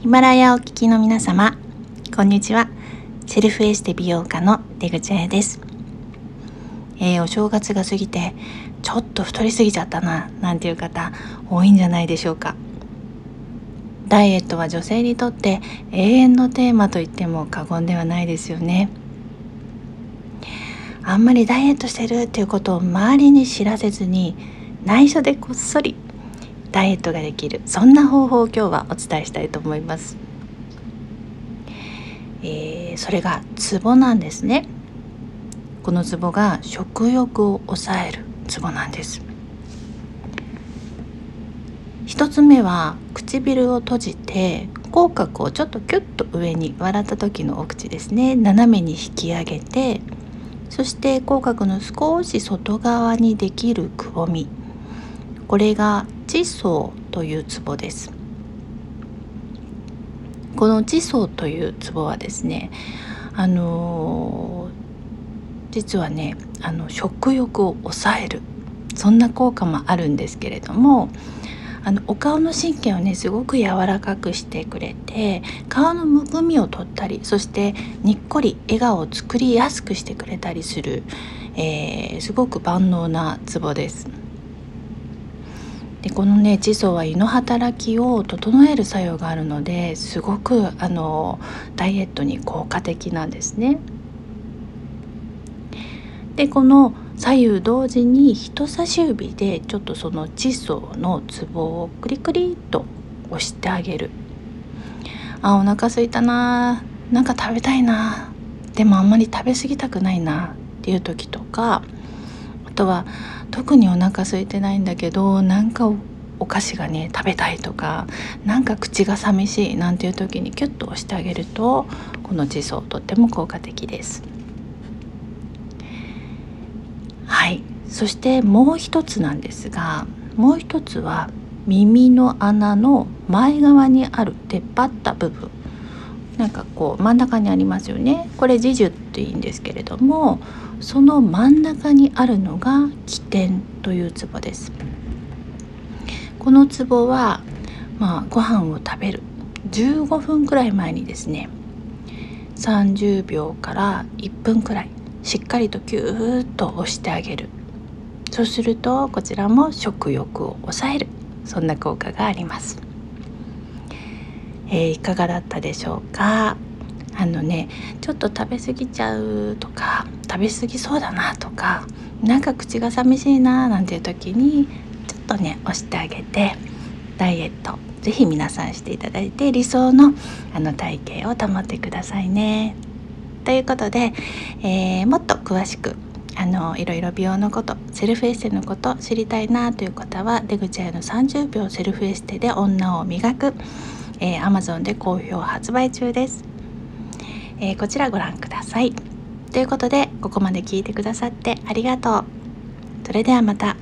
ヒマラヤお聞きの皆様、こんにちは。セルフエステ美容家の出口彩です。えー、お正月が過ぎて、ちょっと太りすぎちゃったな、なんていう方、多いんじゃないでしょうか。ダイエットは女性にとって永遠のテーマと言っても過言ではないですよね。あんまりダイエットしてるっていうことを周りに知らせずに内緒でこっそりダイエットができる。そんな方法を今日はお伝えしたいと思います、えー、それがツボなんですね。このツボが食欲を抑えるツボなんです。一つ目は唇を閉じて口角をちょっとキュッと上に笑った時のお口ですね。斜めに引き上げてそして口角の少し外側にできるくぼみ。これが地層というツボですこの地層というツボはですねあのー、実はねあの食欲を抑えるそんな効果もあるんですけれどもあのお顔の神経をねすごく柔らかくしてくれて顔のむくみを取ったりそしてにっこり笑顔を作りやすくしてくれたりする、えー、すごく万能なツボです。でこのね地層は胃の働きを整える作用があるのですごくあのダイエットに効果的なんですね。でこの左右同時に人差し指でちょっとその地層のツボをクリクリっと押してあげる。あお腹すいたな。なんか食べたいな。でもあんまり食べ過ぎたくないな。っていう時とかとは特にお腹空いてないんだけどなんかお菓子がね食べたいとかなんか口が寂しいなんていう時にキュッと押してあげるとこの地層とっても効果的です。はいそしてもう一つなんですがもう一つは耳の穴の前側にある出っ張った部分なんかこう真ん中にありますよね。これ自樹っていいんですけれどもその真ん中にあるのが起点というツボです。このツボはまあご飯を食べる。15分くらい前にですね30秒から1分くらいしっかりとキューッと押してあげる。そうするとこちらも食欲を抑える。そんな効果があります、えー、いかがだったでしょうか？あのねちょっと食べ過ぎちゃうとか食べ過ぎそうだなとかなんか口が寂しいななんていう時にちょっとね押してあげてダイエット是非皆さんしていただいて理想のあの体型を保ってくださいね。ということで、えー、もっと詳しくあのいろいろ美容のことセルフエステのこと知りたいなという方は出口屋の30秒セルフエステで女を磨く、えー、Amazon で好評発売中です。えー、こちらご覧ください。ということでここまで聞いてくださってありがとう。それではまた。